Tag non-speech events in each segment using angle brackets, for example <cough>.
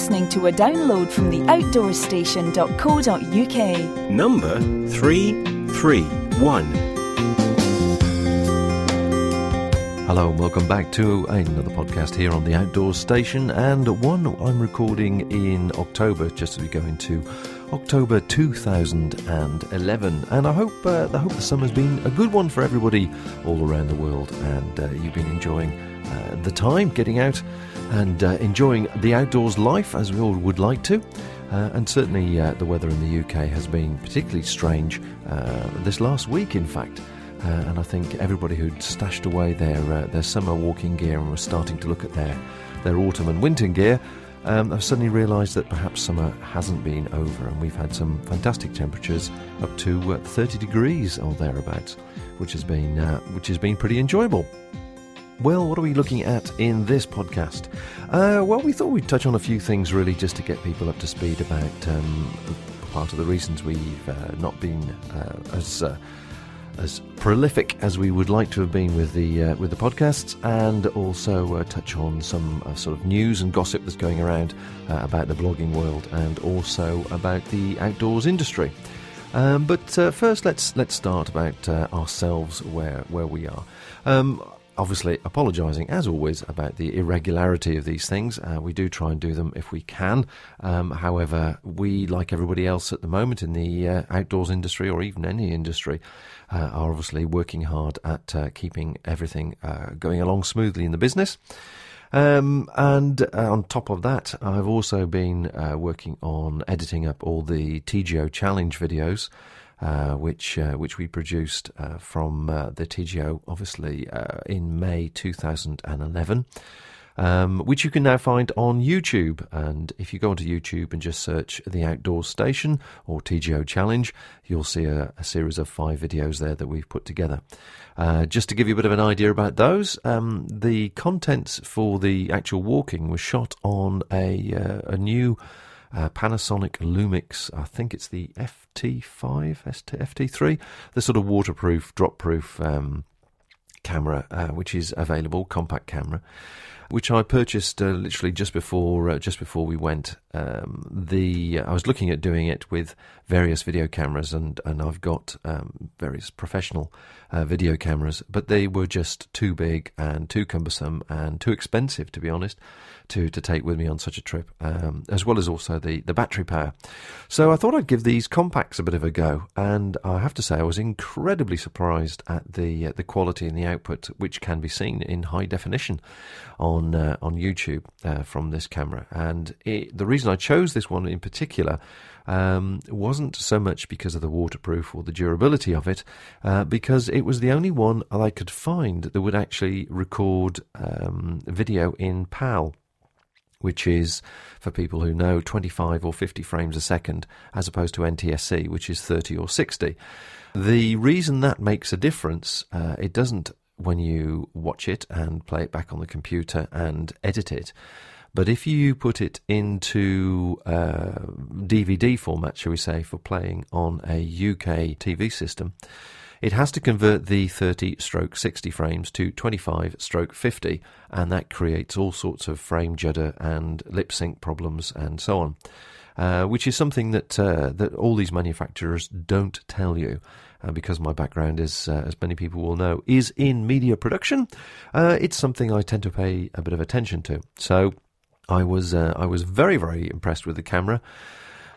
listening to a download from the outdoorstation.co.uk. Number 331. Hello and welcome back to another podcast here on the Outdoor Station, and one I'm recording in October, just as we go into October 2011. And I hope uh, I hope the summer's been a good one for everybody all around the world, and uh, you've been enjoying uh, the time getting out and uh, enjoying the outdoors life as we all would like to. Uh, and certainly, uh, the weather in the UK has been particularly strange this last week, in fact. Uh, and I think everybody who'd stashed away their uh, their summer walking gear and was starting to look at their their autumn and winter gear, um, I've suddenly realised that perhaps summer hasn't been over, and we've had some fantastic temperatures up to uh, 30 degrees or thereabouts, which has been uh, which has been pretty enjoyable. Well, what are we looking at in this podcast? Uh, well, we thought we'd touch on a few things really just to get people up to speed about um, part of the reasons we've uh, not been as as prolific as we would like to have been with the uh, with the podcasts, and also uh, touch on some uh, sort of news and gossip that's going around uh, about the blogging world, and also about the outdoors industry. Um, but uh, first, let's let's start about uh, ourselves, where where we are. Um, obviously apologising as always about the irregularity of these things. Uh, we do try and do them if we can. Um, however, we, like everybody else at the moment in the uh, outdoors industry or even any industry, uh, are obviously working hard at uh, keeping everything uh, going along smoothly in the business. Um, and uh, on top of that, I've also been uh, working on editing up all the TGO challenge videos, uh, which which we produced from the TGO, obviously in May 2011 um, which you can now find on YouTube. And if you go onto YouTube and just search the Outdoor Station or TGO Challenge, you'll see a, a series of five videos there that we've put together. Uh, just to give you a bit of an idea about those, um, the contents for the actual walking was shot on a, uh, a new uh, Panasonic Lumix, I think it's the FT5, FT3, the sort of waterproof, drop proof um, camera, uh, which is available, compact camera which I purchased uh, literally just before uh, just before we went. Um, the I was looking at doing it with various video cameras, and and I've got um, various professional uh, video cameras, but they were just too big and too cumbersome and too expensive, to be honest, to to take with me on such a trip, um, as well as also the the battery power. So I thought I'd give these compacts a bit of a go, and I have to say I was incredibly surprised at the the quality and the output, which can be seen in high definition on uh, on YouTube uh, from this camera. And it, the reason I chose this one in particular um, wasn't so much because of the waterproof or the durability of it, uh, because it was the only one I could find that would actually record um, video in PAL which is, for people who know, 25 or 50 frames a second, as opposed to NTSC, which is 30 or 60. The reason that makes a difference, uh, it doesn't when you watch it and play it back on the computer and edit it. But if you put it into uh, DVD format, shall we say, for playing on a UK TV system, it has to convert the 30 stroke 60 frames to 25 stroke 50, and that creates all sorts of frame judder and lip sync problems and so on. Uh, which is something that uh, that all these manufacturers don't tell you. Uh, because my background is, uh, as many people will know, is in media production, uh, it's something I tend to pay a bit of attention to. So I was I was very very impressed with the camera.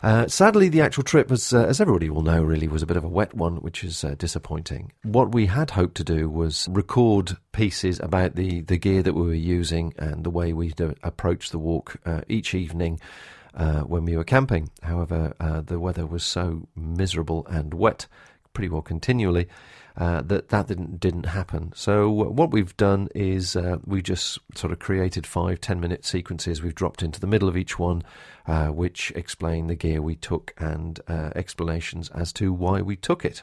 Uh, sadly, the actual trip, as, uh, as everybody will know, really was a bit of a wet one, which is uh, disappointing. What we had hoped to do was record pieces about the, the gear that we were using and the way we approached the walk each evening uh, when we were camping. However, the weather was so miserable and wet pretty well continually, uh, that that didn't didn't happen. So what we've done is uh, we just sort of created five ten minute sequences. We've dropped into the middle of each one, uh, which explain the gear we took and uh, explanations as to why we took it.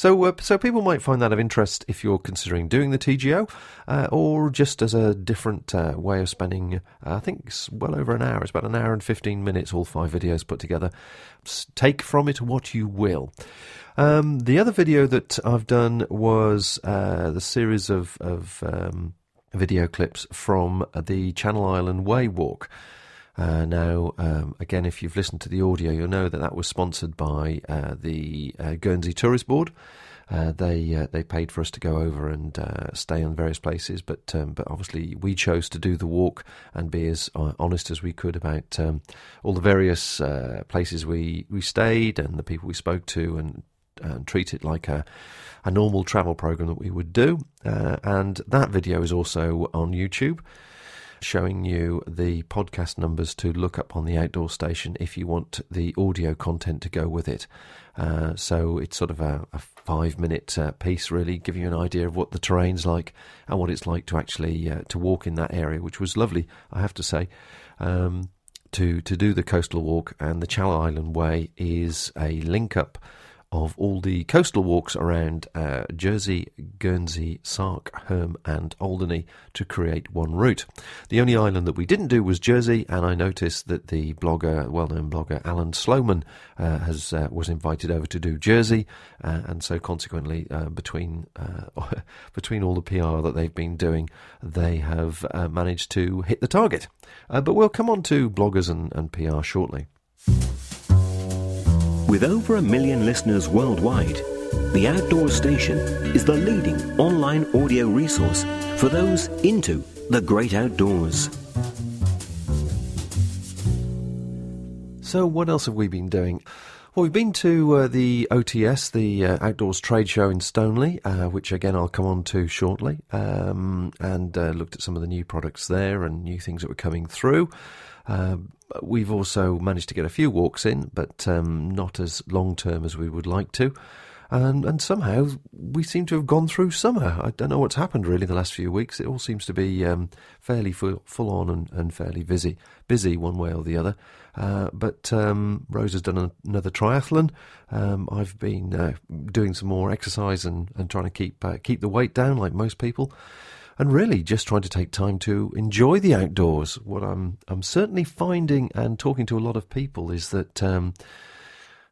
So, uh, so people might find that of interest if you're considering doing the TGO, uh, or just as a different uh, way of spending. Uh, I think it's well over an hour. It's about an hour and fifteen minutes. All five videos put together. Take from it what you will. Um, the other video that I've done was uh, the series of, of um, video clips from the Channel Island Way Walk. Uh, now, um, again, if you've listened to the audio, you'll know that that was sponsored by uh, the uh, Guernsey Tourist Board. Uh, they uh, they paid for us to go over and uh, stay in various places, but um, but obviously we chose to do the walk and be as honest as we could about um, all the various places we, we stayed and the people we spoke to and, and treat it like a a normal travel program that we would do. and that video is also on YouTube showing you the podcast numbers to look up on the outdoor station if you want the audio content to go with it. Uh, so it's sort of a, a five minute uh, piece, really, giving you an idea of what the terrain's like and what it's like to actually uh, to walk in that area, which was lovely, I have to say. Um, to to do the coastal walk and the Channel Island Way is a link up of all the coastal walks around uh, Jersey, Guernsey, Sark, Herm, and Alderney to create one route. The only island that we didn't do was Jersey, and I noticed that the blogger, well-known blogger Alan Sloman, uh, has uh, was invited over to do Jersey, uh, and so consequently, uh, between uh, <laughs> between all the PR that they've been doing, they have managed to hit the target. but we'll come on to bloggers and, and PR shortly. With over a million listeners worldwide, The Outdoor Station is the leading online audio resource for those into the great outdoors. So, what else have we been doing? Well, we've been to uh, the OTS, the uh, Outdoors Trade Show in Stoneleigh, uh, which again I'll come on to shortly, um, and uh, looked at some of the new products there and new things that were coming through. Um, we've also managed to get a few walks in, but um, not as long term as we would like to. And, and somehow we seem to have gone through summer. I don't know what's happened really the last few weeks. It all seems to be um, fairly full, full on and, and, fairly busy, busy one way or the other. Uh, but um, Rose has done another triathlon. Um, I've been uh, doing some more exercise and, and trying to keep uh, keep the weight down, like most people and really just trying to take time to enjoy the outdoors. What I'm I'm certainly finding and talking to a lot of people is that um,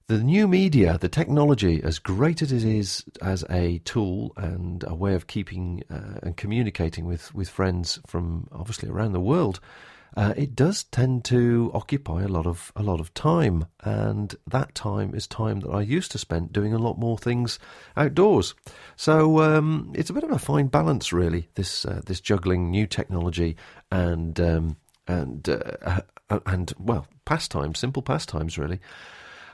the new media, the technology, as great as it is as a tool and a way of keeping uh, and communicating with with friends from obviously around the world, uh, it does tend to occupy a lot of a lot of time, and that time is time that I used to spend doing a lot more things outdoors. So um, it's a bit of a fine balance, really. This uh, this juggling new technology and um, and uh, and well, pastimes, simple pastimes, really.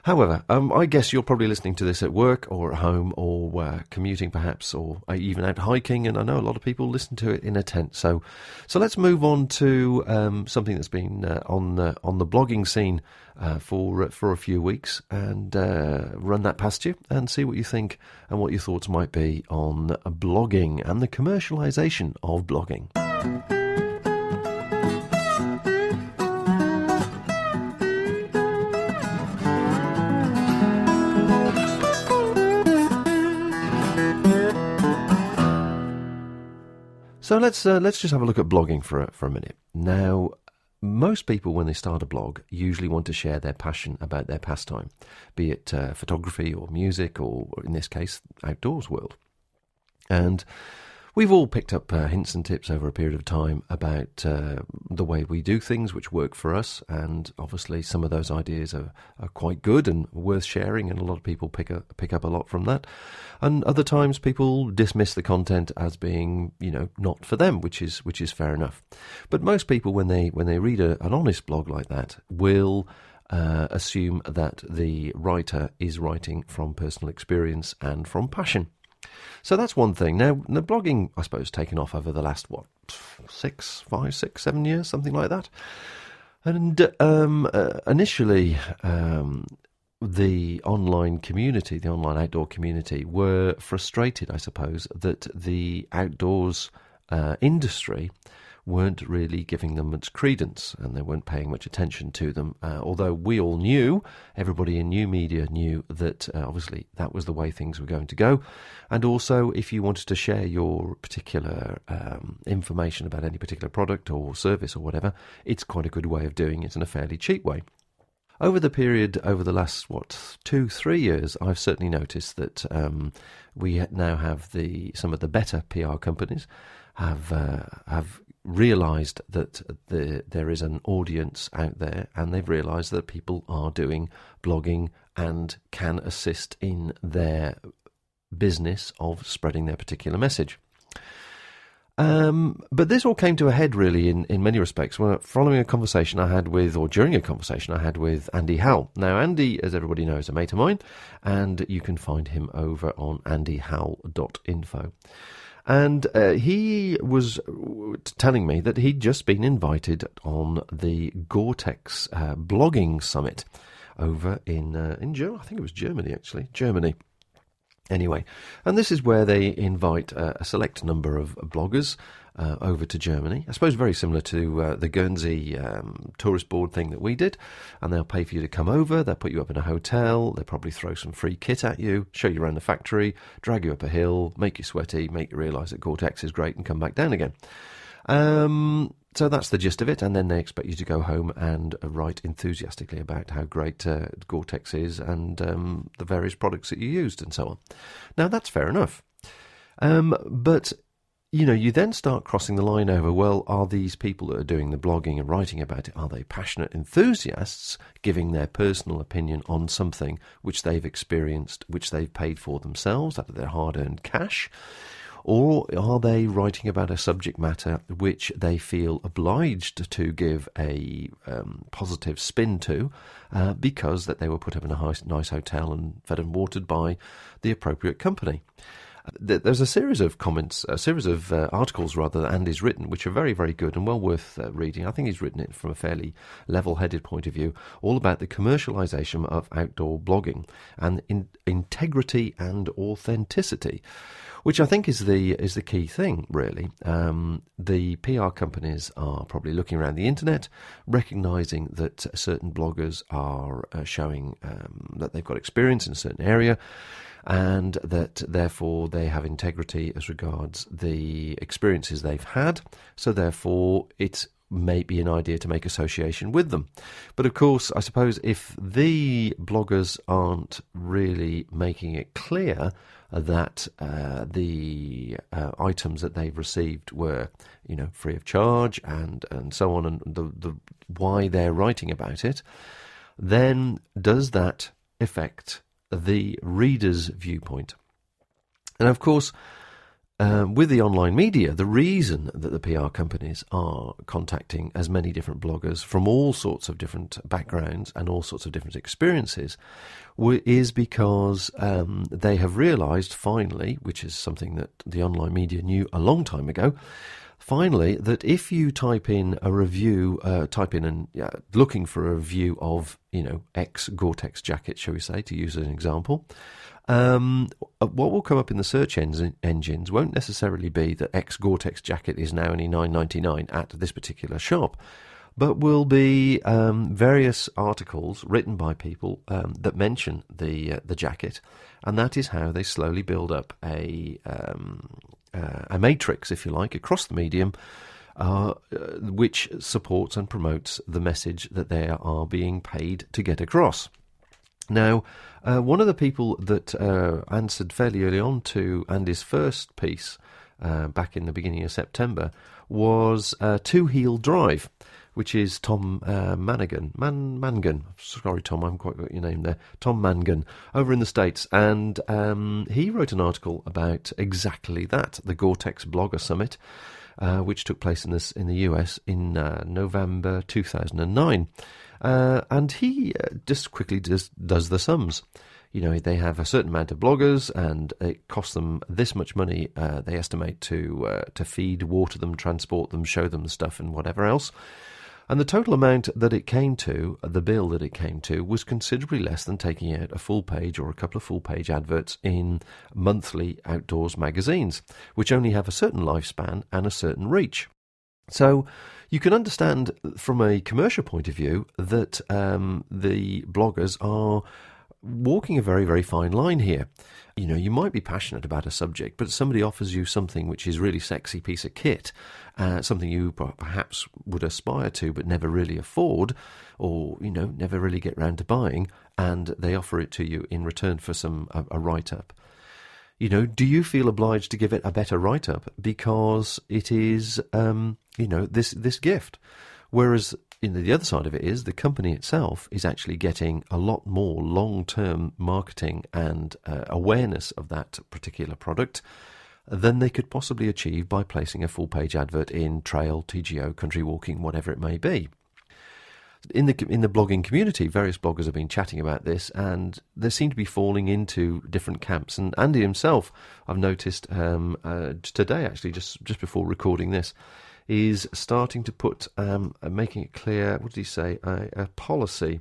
However, um, I guess you're probably listening to this at work or at home or uh, commuting perhaps or uh, even out hiking, and I know a lot of people listen to it in a tent. So, so let's move on to um, something that's been uh, on the, on the blogging scene uh, for uh, for a few weeks, and uh, run that past you and see what you think and what your thoughts might be on blogging and the commercialization of blogging. So let's uh, let's just have a look at blogging for a, for a minute. Now, most people, when they start a blog, usually want to share their passion about their pastime, be it uh, photography or music, or in this case, outdoors world. And We've all picked up uh, hints and tips over a period of time about uh, the way we do things which work for us, and obviously some of those ideas are, are quite good and worth sharing, and a lot of people pick up, pick up a lot from that. And other times people dismiss the content as being, you know, not for them, which is which is fair enough. But most people, when they when they read a, an honest blog like that, will uh, assume that the writer is writing from personal experience and from passion. So that's one thing. Now, the blogging, I suppose, taken off over the last, what, six, five, six, seven years, something like that. And um, uh, initially, um, the online community, the online outdoor community, were frustrated, I suppose, that the outdoors uh, industry weren't really giving them much credence and they weren't paying much attention to them. Uh, although we all knew, everybody in new media knew that uh, obviously that was the way things were going to go. And also, if you wanted to share your particular um, information about any particular product or service or whatever, it's quite a good way of doing it in a fairly cheap way. Over the period, over the last what two, three years, I've certainly noticed that um, we now have the some of the better PR companies have uh, have realised that the, there is an audience out there, and they've realised that people are doing blogging and can assist in their business of spreading their particular message. Um, but this all came to a head really in, in many respects when, following a conversation I had with, or during a conversation I had with Andy Howell. Now, Andy, as everybody knows, is a mate of mine, and you can find him over on andyhowell.info. And uh, he was telling me that he'd just been invited on the Gore-Tex uh, blogging summit over in uh, in Germany. I think it was Germany actually, Germany. Anyway, and this is where they invite uh, a select number of bloggers uh, over to Germany. I suppose very similar to uh, the Guernsey um, tourist board thing that we did. And they'll pay for you to come over, they'll put you up in a hotel, they'll probably throw some free kit at you, show you around the factory, drag you up a hill, make you sweaty, make you realise that Gore Tex is great, and come back down again. Um, so that's the gist of it, and then they expect you to go home and uh, write enthusiastically about how great uh, Gore-Tex is and um, the various products that you used and so on. Now that's fair enough, um, but you know you then start crossing the line over. Well, are these people that are doing the blogging and writing about it are they passionate enthusiasts giving their personal opinion on something which they've experienced, which they've paid for themselves out of their hard-earned cash? Or are they writing about a subject matter which they feel obliged to give a um, positive spin to uh, because that they were put up in a nice hotel and fed and watered by the appropriate company? There's a series of comments, a series of uh, articles rather that Andy's written, which are very, very good and well worth uh, reading. I think he's written it from a fairly level-headed point of view, all about the commercialization of outdoor blogging and in- integrity and authenticity which I think is the is the key thing, really. Um, the PR companies are probably looking around the internet, recognizing that certain bloggers are uh, showing um, that they've got experience in a certain area, and that therefore they have integrity as regards the experiences they've had. So therefore, it may be an idea to make association with them. But of course, I suppose if the bloggers aren't really making it clear that uh, the uh, items that they've received were, you know, free of charge and, and so on, and the, the why they're writing about it, then does that affect the reader's viewpoint? And of course, um, with the online media, the reason that the PR companies are contacting as many different bloggers from all sorts of different backgrounds and all sorts of different experiences is because um, they have realized finally, which is something that the online media knew a long time ago, finally, that if you type in a review, uh, type in and looking for a review of, you know, X Gore-Tex jacket, shall we say, to use as an example, um, uh, what will come up in the search en- engines won't necessarily be that X Gore-Tex jacket is now only nine ninety nine at this particular shop, but will be um, various articles written by people um, that mention the uh, the jacket, and that is how they slowly build up a um, uh, a matrix, if you like, across the medium. Uh, which supports and promotes the message that they are being paid to get across. Now, uh, one of the people that uh, answered fairly early on to Andy's first piece uh, back in the beginning of September was uh, Two Heel Drive, which is Tom uh, Manigan. Man, Mangan. Sorry, Tom, I haven't quite got your name there. Tom Mangan over in the States. And um, he wrote an article about exactly that the Gore Tex Blogger Summit. Uh, which took place in, this, in the US in November 2009. Uh, and he uh, just quickly just does the sums. You know, they have a certain amount of bloggers, and it costs them this much money. Uh, they estimate to uh, to feed, water them, transport them, show them the stuff, and whatever else. And the total amount that it came to, the bill that it came to, was considerably less than taking out a full page or a couple of full page adverts in monthly outdoors magazines, which only have a certain lifespan and a certain reach. So you can understand from a commercial point of view that um, the bloggers are walking a very, very fine line here. You know, you might be passionate about a subject, but somebody offers you something which is really sexy piece of kit, uh, something you perhaps would aspire to but never really afford, or you know, never really get round to buying, and they offer it to you in return for some a, a write up. You know, do you feel obliged to give it a better write up because it is um, you know, this this gift. Whereas the other side of it is the company itself is actually getting a lot more long term marketing and uh, awareness of that particular product than they could possibly achieve by placing a full page advert in Trail, TGO, Country Walking, whatever it may be. In the in the blogging community, various bloggers have been chatting about this, and they seem to be falling into different camps. And Andy himself, I've noticed um, uh, today, actually, just just before recording this, is starting to put, um, uh, making it clear. What did he say? A, a policy.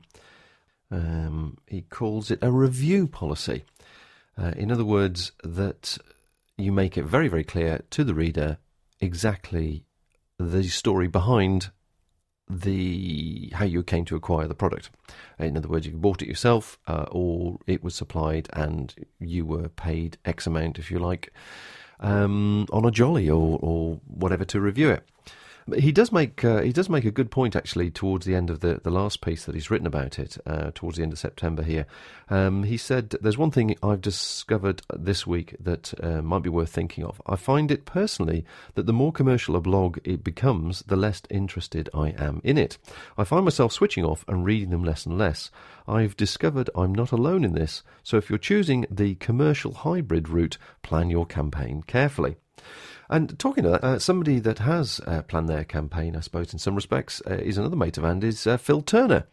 Um, he calls it a review policy. Uh, in other words, that you make it very, very clear to the reader exactly the story behind the how you came to acquire the product. In other words, you bought it yourself, uh, or it was supplied and you were paid X amount, if you like, um, on a jolly or, or whatever to review it. He does make uh, he does make a good point actually towards the end of the, the last piece that he's written about it uh, towards the end of September here. Um, he said there's one thing I've discovered this week that uh, might be worth thinking of. I find it personally that the more commercial a blog it becomes, the less interested I am in it. I find myself switching off and reading them less and less. I've discovered I'm not alone in this. So if you're choosing the commercial hybrid route, plan your campaign carefully. And talking to that, uh, somebody that has uh, planned their campaign, I suppose, in some respects, uh, is another mate of Andy's, uh, Phil Turner.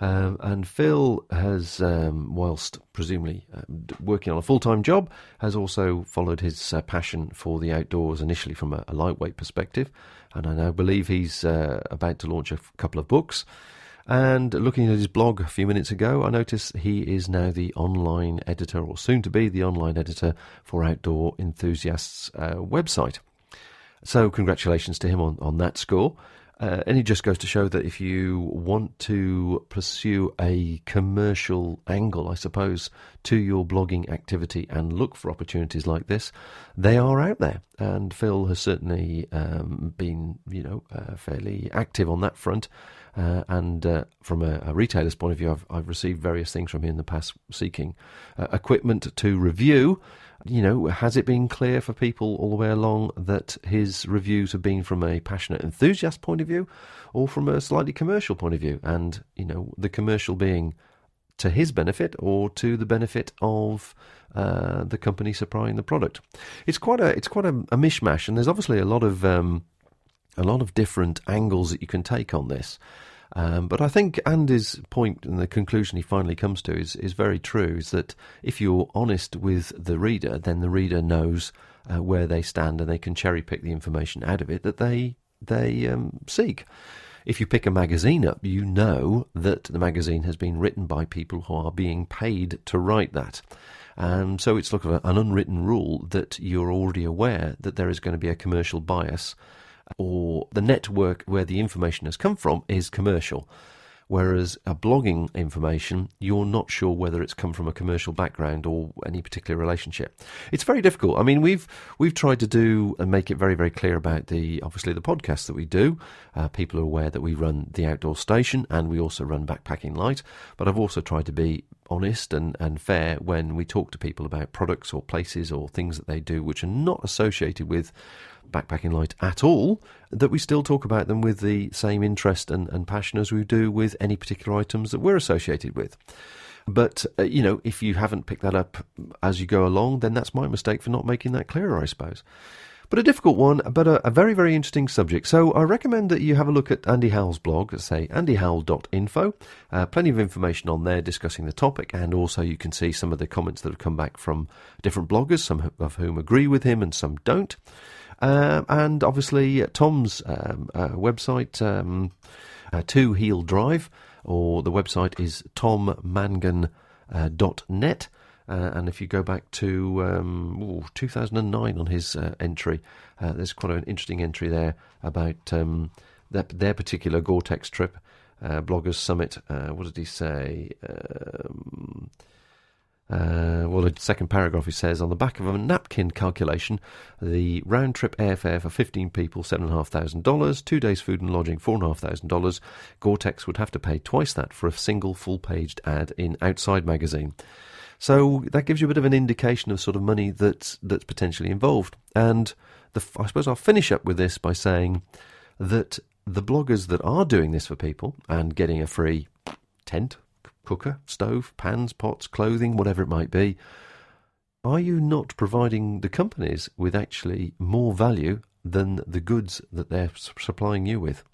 Um, and Phil has, um, whilst presumably um, working on a full time job, has also followed his uh, passion for the outdoors initially from a, a, lightweight perspective. And I now believe he's uh, about to launch a f- couple of books. And looking at his blog a few minutes ago, I noticed he is now the online editor, or soon to be the online editor for Outdoor Enthusiasts uh, website. So, congratulations to him on, on that score. Uh, and it just goes to show that if you want to pursue a commercial angle, I suppose, to your blogging activity and look for opportunities like this, they are out there. And Phil has certainly um, been, you know, uh, fairly active on that front. Uh, and uh, from a, a, retailer's point of view, I've, I've, received various things from him in the past seeking uh, equipment to review. You know, has it been clear for people all the way along that his reviews have been from a passionate enthusiast point of view or from a slightly commercial point of view? And, you know, the commercial being to his benefit or to the benefit of uh, the company supplying the product. It's quite a it's quite a, a mishmash, and there's obviously a lot of um, a lot of different angles that you can take on this. Um, but I think Andy's point and the conclusion he finally comes to is, is very true is that if you're honest with the reader, then the reader knows uh, where they stand and they can cherry pick the information out of it that they, they um, seek. If you pick a magazine up, you know that the magazine has been written by people who are being paid to write that. And so it's like an unwritten rule that you're already aware that there is going to be a commercial bias or the network where the information has come from is commercial. Whereas a blogging information, you're not sure whether it's come from a commercial background or any particular relationship. It's very difficult. I mean, we've we've tried to do and make it very very clear about the obviously the podcast that we do. Uh, people are aware that we run the outdoor station and we also run backpacking light. But I've also tried to be honest and, and fair when we talk to people about products or places or things that they do which are not associated with Backpacking Light at all, that we still talk about them with the same interest and, and passion as we do with any particular items that we're associated with. But, uh, you know, if you haven't picked that up as you go along, then that's my mistake for not making that clearer, I suppose. But a difficult one, but a, a, very, very interesting subject. So I recommend that you have a look at Andy Howell's blog, say andyhowell.info. Uh, plenty of information on there discussing the topic, and also you can see some of the comments that have come back from different bloggers, some of whom agree with him and some don't. Uh, and obviously, Tom's um, uh, website, um, uh, Two Heel Drive, or the website is tommangan.net. Uh, and if you go back to um, ooh, 2009 on his uh, entry, uh, there's quite an interesting entry there about um, their, their, particular Gore-Tex trip, Bloggers Summit. what did he say? Um, uh, well, the second paragraph he says on the back of a napkin calculation, the round trip airfare for 15 people, $7,500, two days food and lodging, $4,500. Gore Tex would have to pay twice that for a single full paged ad in Outside magazine. So that gives you a bit of an indication of sort of money that's, that's potentially involved. And the, I suppose I'll finish up with this by saying that the bloggers that are doing this for people and getting a free tent, cooker, stove, pans, pots, clothing, whatever it might be, are you not providing the companies with actually more value than the goods that they're supplying you with?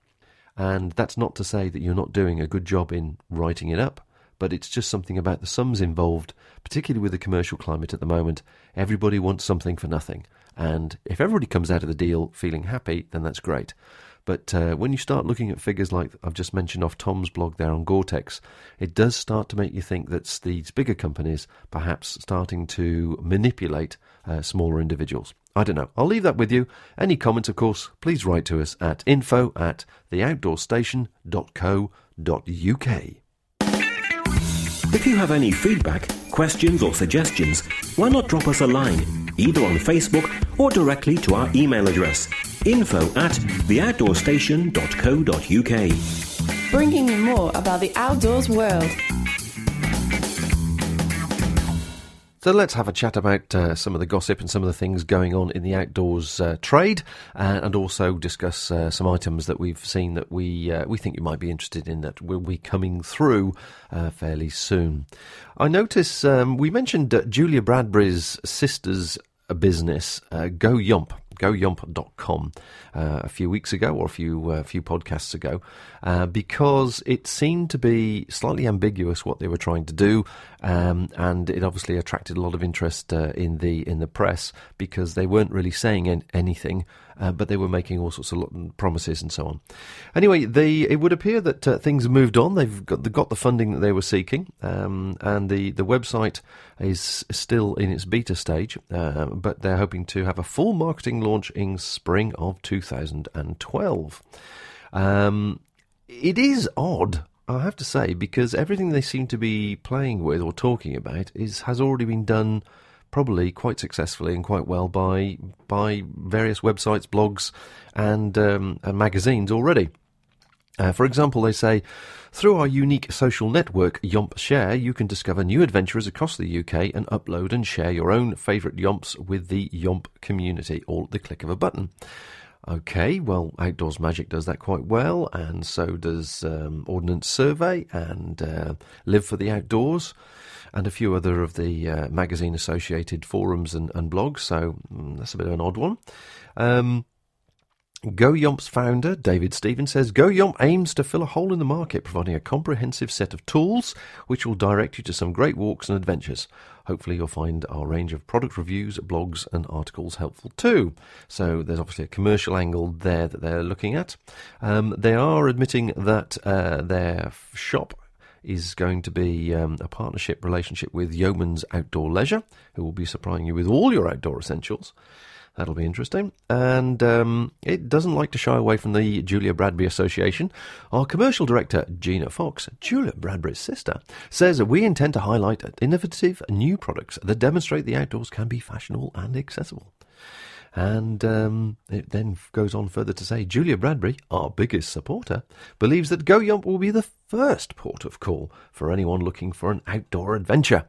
And that's not to say that you're not doing a good job in writing it up, but it's just something about the sums involved, particularly with the commercial climate at the moment. Everybody wants something for nothing. And if everybody comes out of the deal feeling happy, then that's great. But uh, when you start looking at figures like I've just mentioned off Tom's blog there on Gore-Tex, it does start to make you think that these bigger companies perhaps starting to manipulate uh, smaller individuals. I don't know. I'll leave that with you. Any comments, of course, please write to us at info at theoutdoorstation.co.uk. If you have any feedback, questions, or suggestions, why not drop us a line, either on Facebook or directly to our email address info at theoutdoorstation.co.uk. Bringing you more about the outdoors world. So let's have a chat about uh, some of the gossip and some of the things going on in the outdoors uh, trade, uh, and also discuss uh, some items that we've seen that we uh, we think you might be interested in that will be coming through uh, fairly soon. I notice um, we mentioned Julia Bradbury's sister's business, Go Yomp goyomp.com uh, a few weeks ago or a few uh, few podcasts ago uh, because it seemed to be slightly ambiguous what they were trying to do um, and it obviously attracted a lot of interest uh, in the in the press because they weren't really saying anything uh, but they were making all sorts of promises and so on. Anyway, it would appear that uh, things moved on. They've got, they got the funding that they were seeking, um, and the, the website is still in its beta stage, uh, but they're hoping to have a full marketing launch in spring of 2012. Um, it is odd I have to say, because everything they seem to be playing with or talking about is has already been done probably quite successfully and quite well by by various websites, blogs, and, um, and magazines already. Uh, for example, they say, through our unique social network, Yomp Share, you can discover new adventurers across the UK and upload and share your own favourite Yomps with the Yomp community, all at the click of a button. Okay, well, Outdoors Magic does that quite well, and so does um, Ordnance Survey and uh, Live for the Outdoors and a few other of the uh, magazine associated forums and, and blogs. So mm, that's a bit of an odd one. Um, GoYomp's founder, David Stevens, says Go Yomp aims to fill a hole in the market, providing a comprehensive set of tools which will direct you to some great walks and adventures. Hopefully, you'll find our range of product reviews, blogs, and articles helpful too. So, there's obviously a commercial angle there that they're looking at. Um, they are admitting that uh, their shop is going to be um, a partnership relationship with Yeoman's Outdoor Leisure, who will be supplying you with all your outdoor essentials. That'll be interesting. And um, it doesn't like to shy away from the Julia Bradbury Association. Our commercial director, Gina Fox, Julia Bradbury's sister, says that we intend to highlight innovative new products that demonstrate the outdoors can be fashionable and accessible. And um, it then goes on further to say Julia Bradbury, our biggest supporter, believes that Go Yomp will be the first port of call for anyone looking for an outdoor adventure.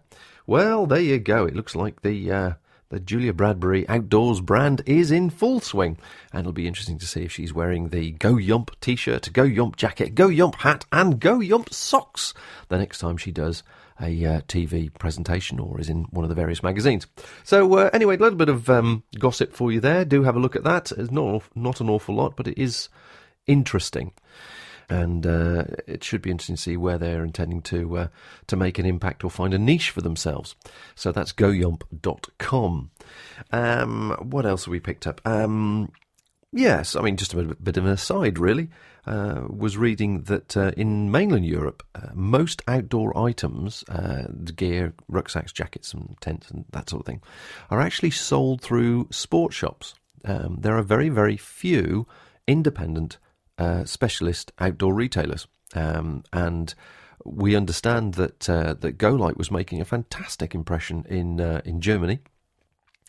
Well, there you go. It looks like the uh, the Julia Bradbury Outdoors brand is in full swing, and it'll be interesting to see if she's wearing the Go Yomp t-shirt, Go Yomp jacket, Go Yomp hat, and Go Yomp socks the next time she does a uh, TV presentation or is in one of the various magazines. So uh, anyway, a little bit of um, gossip for you there. Do have a look at that. It's not not an awful lot, but it is interesting. And uh, it should be interesting to see where they're intending to uh, to make an impact or find a niche for themselves. So that's goyomp.com. Um, what else have we picked up? Um, yes, I mean, just a bit, bit of an aside, really. Uh, was reading that uh, in mainland Europe, uh, most outdoor items, uh, gear, rucksacks, jackets, and tents, and that sort of thing, are actually sold through sport shops. Um, there are very, very few independent uh, specialist outdoor retailers, um, and we understand that that GoLite was making a fantastic impression in in Germany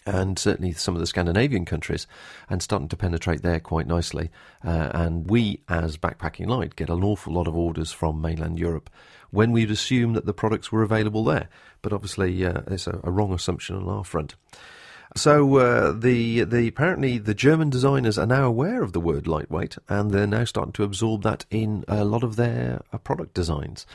and certainly some of the Scandinavian countries, and starting to penetrate there quite nicely. Uh, and we, as Backpacking Light, get an awful lot of orders from mainland Europe when we'd assume that the products were available there. But obviously, uh, it's a, a, wrong assumption on our front. So uh, the the apparently the German designers are now aware of the word lightweight, and they're now starting to absorb that in a lot of their uh, product designs.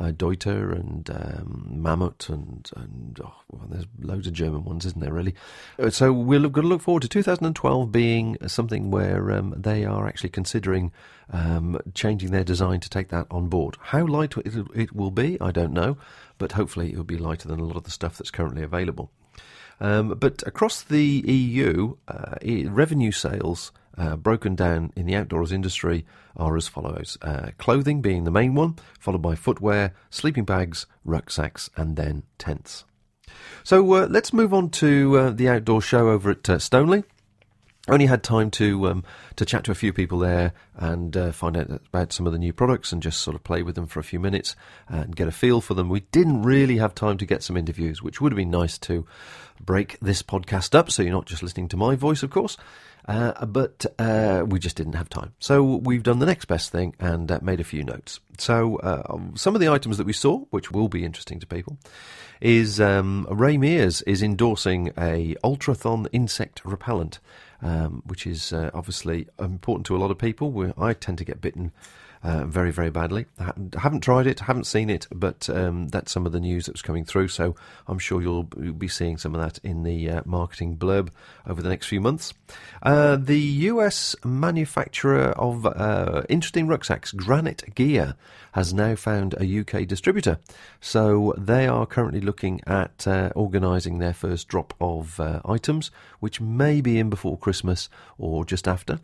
Uh, Deuter and um, Mammut and and oh, well, there's loads of German ones, isn't there? Really. Uh, so we're going to look forward to 2012 being something where um, they are actually considering um, changing their design to take that on board. How light it will be, I don't know, but hopefully it will be lighter than a lot of the stuff that's currently available. Um, but across the EU, uh, revenue sales uh, broken down in the outdoors industry are as follows uh, clothing being the main one, followed by footwear, sleeping bags, rucksacks, and then tents. So uh, let's move on to uh, the outdoor show over at uh, Stoneleigh only had time to um, to chat to a few people there and uh, find out about some of the new products and just sort of play with them for a few minutes and get a feel for them. We didn't really have time to get some interviews, which would have been nice to break this podcast up, so you're not just listening to my voice, of course. Uh, but uh, we just didn't have time. So we've done the next best thing and uh, made a few notes. So uh, some of the items that we saw, which will be interesting to people, is um, Ray Mears is endorsing a Ultrathon insect repellent um, which is uh, obviously important to a lot of people. I tend to get bitten uh, very, very badly. I haven't tried it, haven't seen it, but um, that's some of the news that's coming through. So I'm sure you'll, be seeing some of that in the uh, marketing blurb over the next few months. Uh, the US manufacturer of uh, interesting rucksacks, Granite Gear, has now found a UK distributor. So they are currently looking at uh, organising their first drop of uh, items, which may be in before Christmas or just after.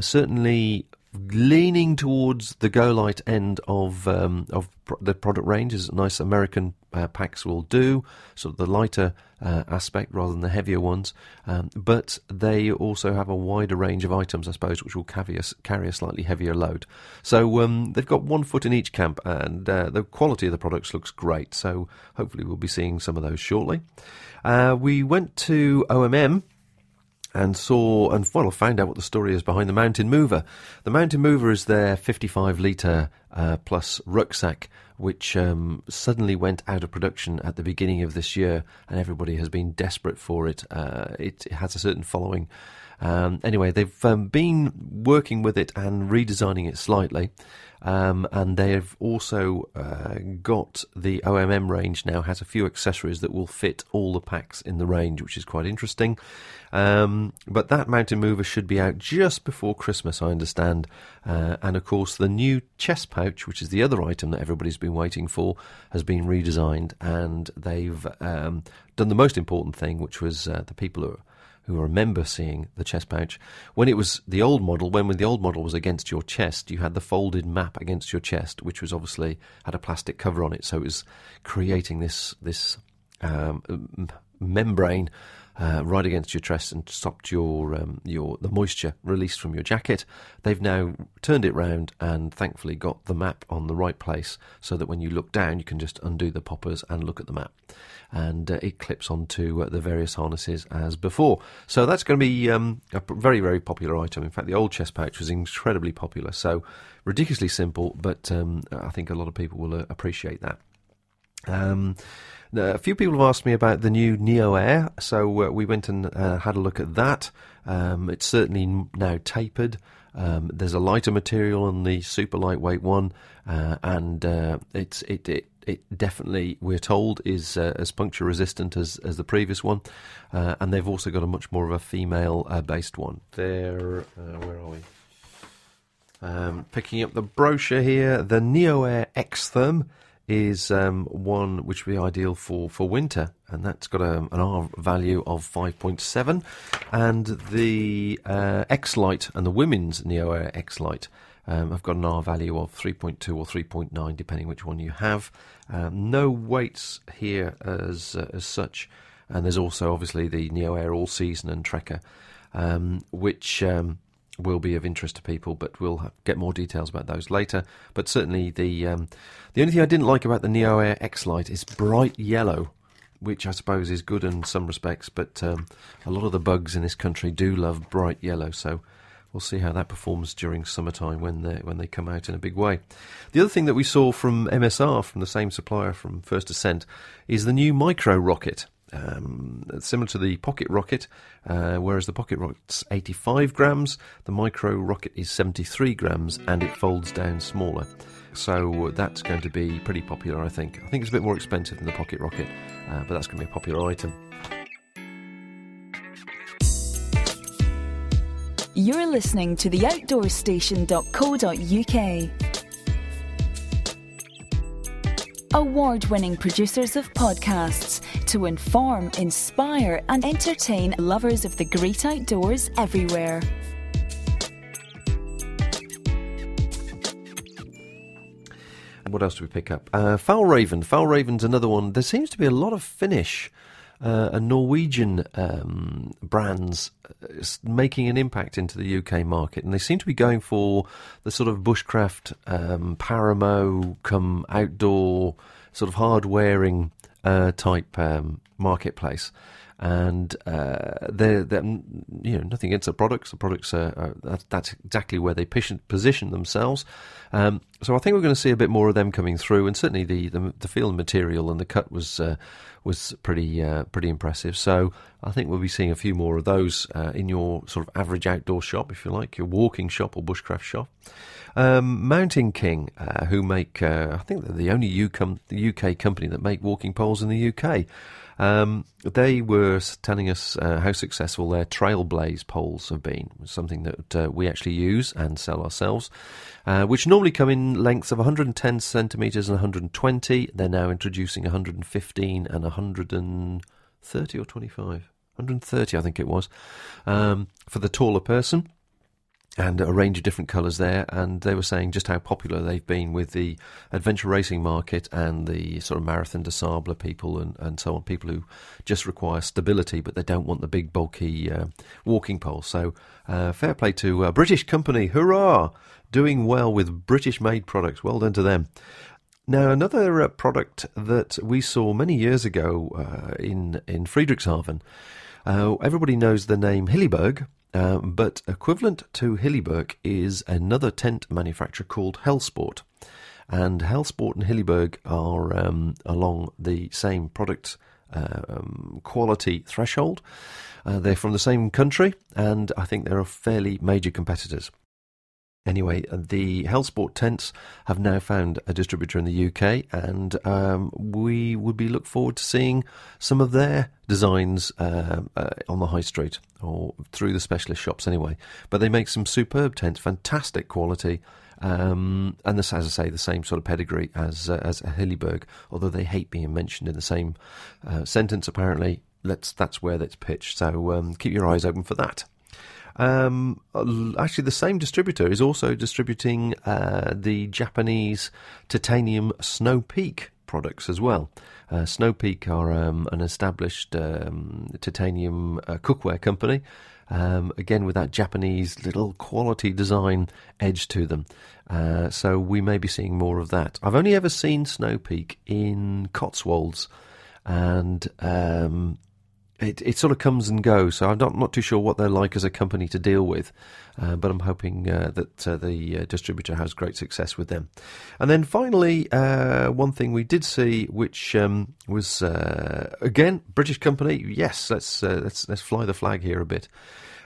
certainly leaning towards the go light end of um, of the product range, as nice American uh, packs will do, sort of the lighter uh, aspect rather than the heavier ones. Um, but they also have a wider range of items, I suppose, which will carry a, carry a slightly heavier load. So um, they've got one foot in each camp, and uh, the quality of the products looks great. So hopefully we'll be seeing some of those shortly. Uh, we went to OMM and saw and well found out what the story is behind the Mountain Mover. The Mountain Mover is their 55 litre uh, plus rucksack, which um, suddenly went out of production at the beginning of this year, and everybody has been desperate for it. Uh, it, it, has a certain following. Um, anyway, they've um, been working with it and redesigning it slightly. Um, and they've also uh, got the OMM range now has a few accessories that will fit all the packs in the range, which is quite interesting. Um, but that mountain mover should be out just before Christmas, I understand. Uh, and of course, the new chest pouch, which is the other item that everybody's been waiting for, has been redesigned, and they've um, done the most important thing, which was uh, the people who who remember seeing the chest pouch. When it was the old model, when the old model was against your chest, you had the folded map against your chest, which was obviously had a plastic cover on it, so it was creating this this um, membrane uh, right against your chest and stopped your um, your the moisture released from your jacket. They've now turned it round and thankfully got the map on the right place so that when you look down, you can just undo the poppers and look at the map. And uh, it clips onto uh, the various harnesses as before. So that's going to be um, a very, very popular item. In fact, the old chest pouch was incredibly popular. So ridiculously simple, but um, I think a lot of people will uh, appreciate that. Um, a few people have asked me about the new Neo Air, so uh, we went and uh, had a look at that. Um, it's certainly now tapered. Um, there's a lighter material on the super lightweight one, uh, and uh, it's it, it it definitely we're told is uh, as puncture resistant as as the previous one, uh, and they've also got a much more of a female based one. There, where are we? Um, picking up the brochure here, the Neo Air X-Therm is um, one which would be ideal for, for winter, and that's got a, an R value of 5.7. And the uh, X Lite and the women's Neo Air X Lite um, have got an R value of 3.2 or 3.9, depending which one you have. Um, no weights here as uh, as such, and there's also obviously the Neo Air All Season and Trekker, um, which um, will be of interest to people, but we'll get more details about those later. But certainly, the um, the only thing I didn't like about the Neo Air X Lite is bright yellow, which I suppose is good in some respects. But um, a lot of the bugs in this country do love bright yellow, so we'll see how that performs during summertime when they when they come out in a big way. The other thing that we saw from MSR, from the same supplier from First Ascent, is the new micro rocket. Um, similar to the Pocket Rocket, uh, whereas the Pocket Rocket's 85 grams, the Micro Rocket is 73 grams and it folds down smaller. So that's going to be pretty popular, I think. I think it's a bit more expensive than the Pocket Rocket, uh, but that's going to be a popular item. You're listening to the outdoorstation.co.uk. Award winning producers of podcasts to inform, inspire, and entertain lovers of the great outdoors everywhere. What else do we pick up? Uh, Fjällräven. Fjällräven's another one. There seems to be a lot of Finnish uh, and Norwegian um, brands uh, making an impact into the UK market, and they seem to be going for the sort of bushcraft, um, paramo, come outdoor, sort of hard wearing uh, type um, marketplace. And uh, they're, they're, you know, nothing against the products. The products are, are that's, that's, exactly where they position themselves. Um, so I think we're going to see a bit more of them coming through, and certainly the the, the field material and the cut was uh, was pretty uh, pretty impressive. So I think we'll be seeing a few more of those uh, in your sort of average outdoor shop, if you like, your walking shop or bushcraft shop. Um, Mountain King, uh, who make uh, I think they're the only UK, UK company that make walking poles in the UK. Um, they were telling us uh, how successful their Trailblaze poles have been, something that uh, we actually use and sell ourselves, uh, which normally come in lengths of 110 centimetres and 120. They're now introducing 115 and 130 or 25. 130, I think it was, um, for the taller person and a range of different colours there. And they were saying just how popular they've been with the adventure racing market and the sort of Marathon des Sables people and, and so on. People who just require stability, but they don't want the big bulky uh, walking pole. So uh, fair play to a British company, hurrah! Doing well with British made products. Well done to them. Now, another uh, product that we saw many years ago uh, in in Friedrichshafen. Uh, everybody knows the name Hilleberg, um, but equivalent to Hilleberg is another tent manufacturer called Helsport. And Helsport and Hilleberg are um, along the same product uh, um, quality threshold. Uh, they're from the same country, and I think they're fairly major competitors. Anyway, the Helsport tents have now found a distributor in the UK, and um, we would be look forward to seeing some of their designs uh, uh, on the high street or through the specialist shops. Anyway, but they make some superb tents, fantastic quality, um, and this, as I say, the same sort of pedigree as uh, as Hilleberg. Although they hate being mentioned in the same uh, sentence, apparently. Let's that's where that's pitched. So um, keep your eyes open for that. Um, actually, the same distributor is also distributing uh, the Japanese titanium Snow Peak products as well. Uh, Snow Peak are um, an established um, titanium uh, cookware company. Um, again, with that Japanese little quality design edge to them. Uh, so we may be seeing more of that. I've only ever seen Snow Peak in Cotswolds, and um, it, it sort of comes and goes. So I'm not, not too sure what they're like as a company to deal with, uh, but I'm hoping uh, that uh, the uh, distributor has great success with them. And then finally, uh, one thing we did see, which um, was uh, again British company. Yes, let's let's let's fly the flag here a bit.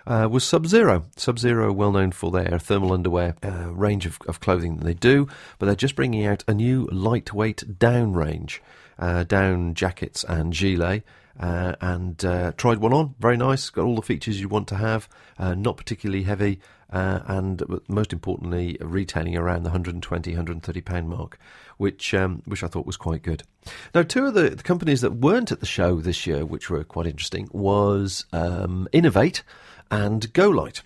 was Sub Zero. Sub Zero, well known for their thermal underwear range of, of clothing that they do, but they're just bringing out a new lightweight down range, down jackets and gilet. Uh, and uh, tried one on. Very nice. Got all the features you want to have. Uh, not particularly heavy, uh, and most importantly, retailing around the 120, 130 pound mark, which um, which I thought was quite good. Now, two of the, the, companies that weren't at the show this year, which were quite interesting, was um, Inov-8 and GoLite.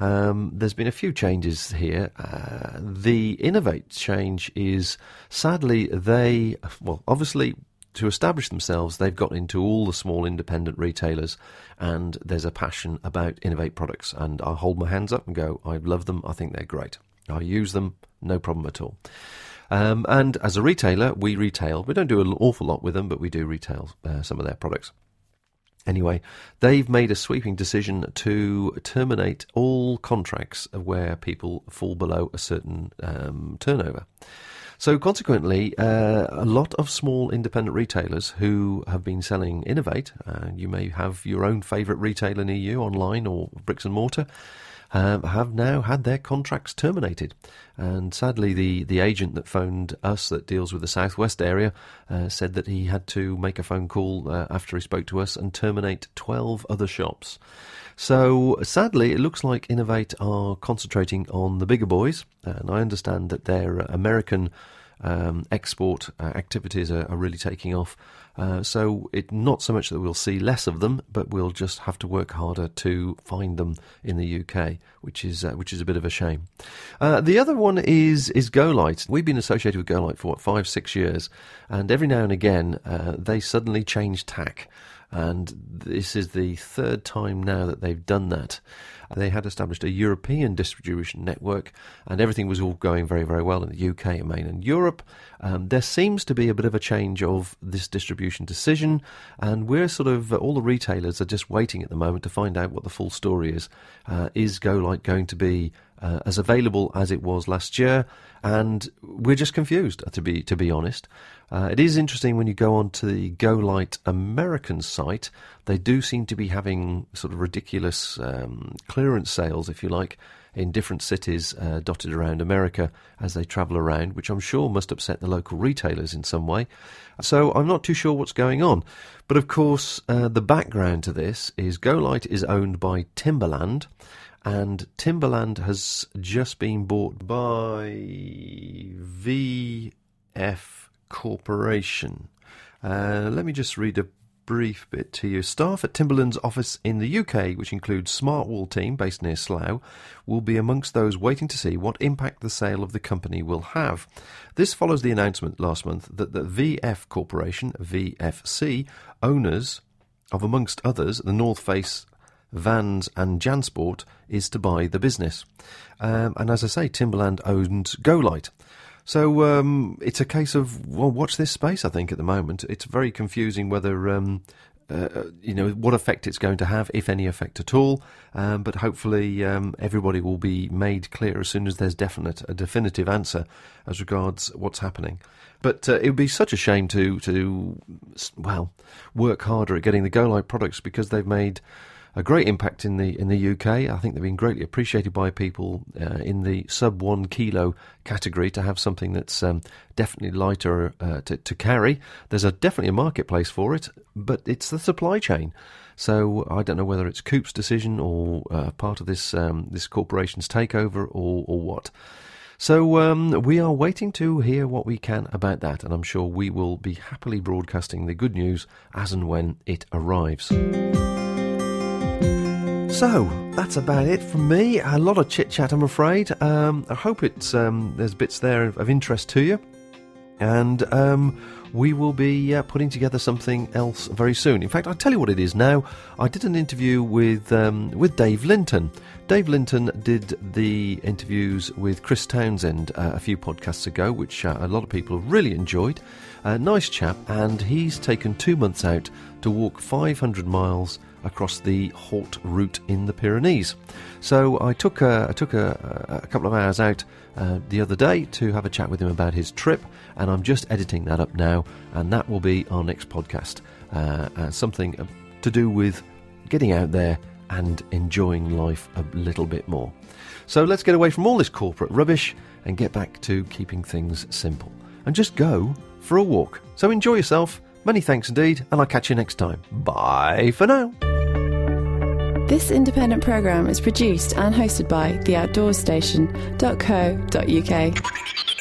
Um, there's been a few changes here. Uh, the Inov-8 change is sadly they well obviously to establish themselves, they've got into all the small independent retailers, and there's a passion about Inov-8 products. And I hold my hands up and go, I love them. I think they're great. I use them, no problem at all. Um, and as a retailer, we retail. We don't do an awful lot with them, but we do retail uh, some of their products. Anyway, they've made a sweeping decision to terminate all contracts where people fall below a certain um, turnover. So, consequently, uh, a lot of small independent retailers who have been selling Inov-8, uh, you may have your own favourite retailer near you online or bricks and mortar, um, have now had their contracts terminated. And sadly, the, the agent that phoned us that deals with the southwest area uh, said that he had to make a phone call uh, after he spoke to us and terminate 12 other shops. So sadly, it looks like Inov-8 are concentrating on the bigger boys, and I understand that their American um, export uh, activities are, are, really taking off. Uh, so it not so much that we'll see less of them, but we'll just have to work harder to find them in the UK, which is uh, which is a bit of a shame. Uh, the other one is is GoLite. We've been associated with GoLite for what five six years, and every now and again uh, they suddenly change tack and this is the third time now that they've done that. They had established a European distribution network, and everything was all going very, very well in the UK and mainland Europe. Um, there seems to be a bit of a change of this distribution decision, and we're sort of all the retailers are just waiting at the moment to find out what the full story is. Uh, is GoLite going to be uh, as available as it was last year? And we're just confused, to be to be honest. Uh, it is interesting when you go on to the GoLite American site, they do seem to be having sort of ridiculous um, clearance sales, if you like, in different cities uh, dotted around America as they travel around, which I'm sure must upset the local retailers in some way. So I'm not too sure what's going on. But of course, uh, the background to this is GoLite is owned by Timberland and Timberland has just been bought by VF Corporation. Uh, let me just read a brief bit to you. Staff at Timberland's office in the UK, which includes Smartwool team based near Slough, will be amongst those waiting to see what impact the sale of the company will have. This follows the announcement last month that the VF Corporation, VFC, owners of, amongst others, the North Face Vans and Jansport is to buy the business. Um, and as I say, Timberland owns GoLite. So um, it's a case of well, watch this space. I think at the moment it's very confusing whether um, uh, uh, you know what effect it's going to have, if any effect at all. Um, but hopefully, um, everybody will be made clear as soon as there's definite a definitive answer as regards what's happening. But uh, it would be such a shame to to well work harder at getting the GoLite products because they've made a great impact in the in the UK. I think they've been greatly appreciated by people uh, in the sub one kilo category to have something that's um, definitely lighter uh, to, to carry. There's a definitely a marketplace for it, but it's the supply chain. So I don't know whether it's Coop's decision or uh, part of this um, this corporation's takeover or or what. So um, we are waiting to hear what we can about that, and I'm sure we will be happily broadcasting the good news as and when it arrives. So that's about it from me. A lot of chit chat, I'm afraid. Um, I hope it's um, there's bits there of, of interest to you, and um, we will be uh, putting together something else very soon. In fact, I'll tell you what it is now. I did an interview with um, with Dave Linton. Dave Linton did the interviews with Chris Townsend uh, a few podcasts ago, which uh, a lot of people really enjoyed. nice chap, and he's taken two months out to walk 500 miles across the Haute route in the Pyrenees. So I took a, I took a, a couple of hours out uh, the other day to have a chat with him about his trip, and I'm just editing that up now, and that will be our next podcast. Uh, uh, something uh, to do with getting out there and enjoying life a little bit more. So let's get away from all this corporate rubbish and get back to keeping things simple and just go for a walk. So enjoy yourself. Many thanks indeed, and I'll catch you next time. Bye for now. This independent programme is produced and hosted by theoutdoorstation.co.uk.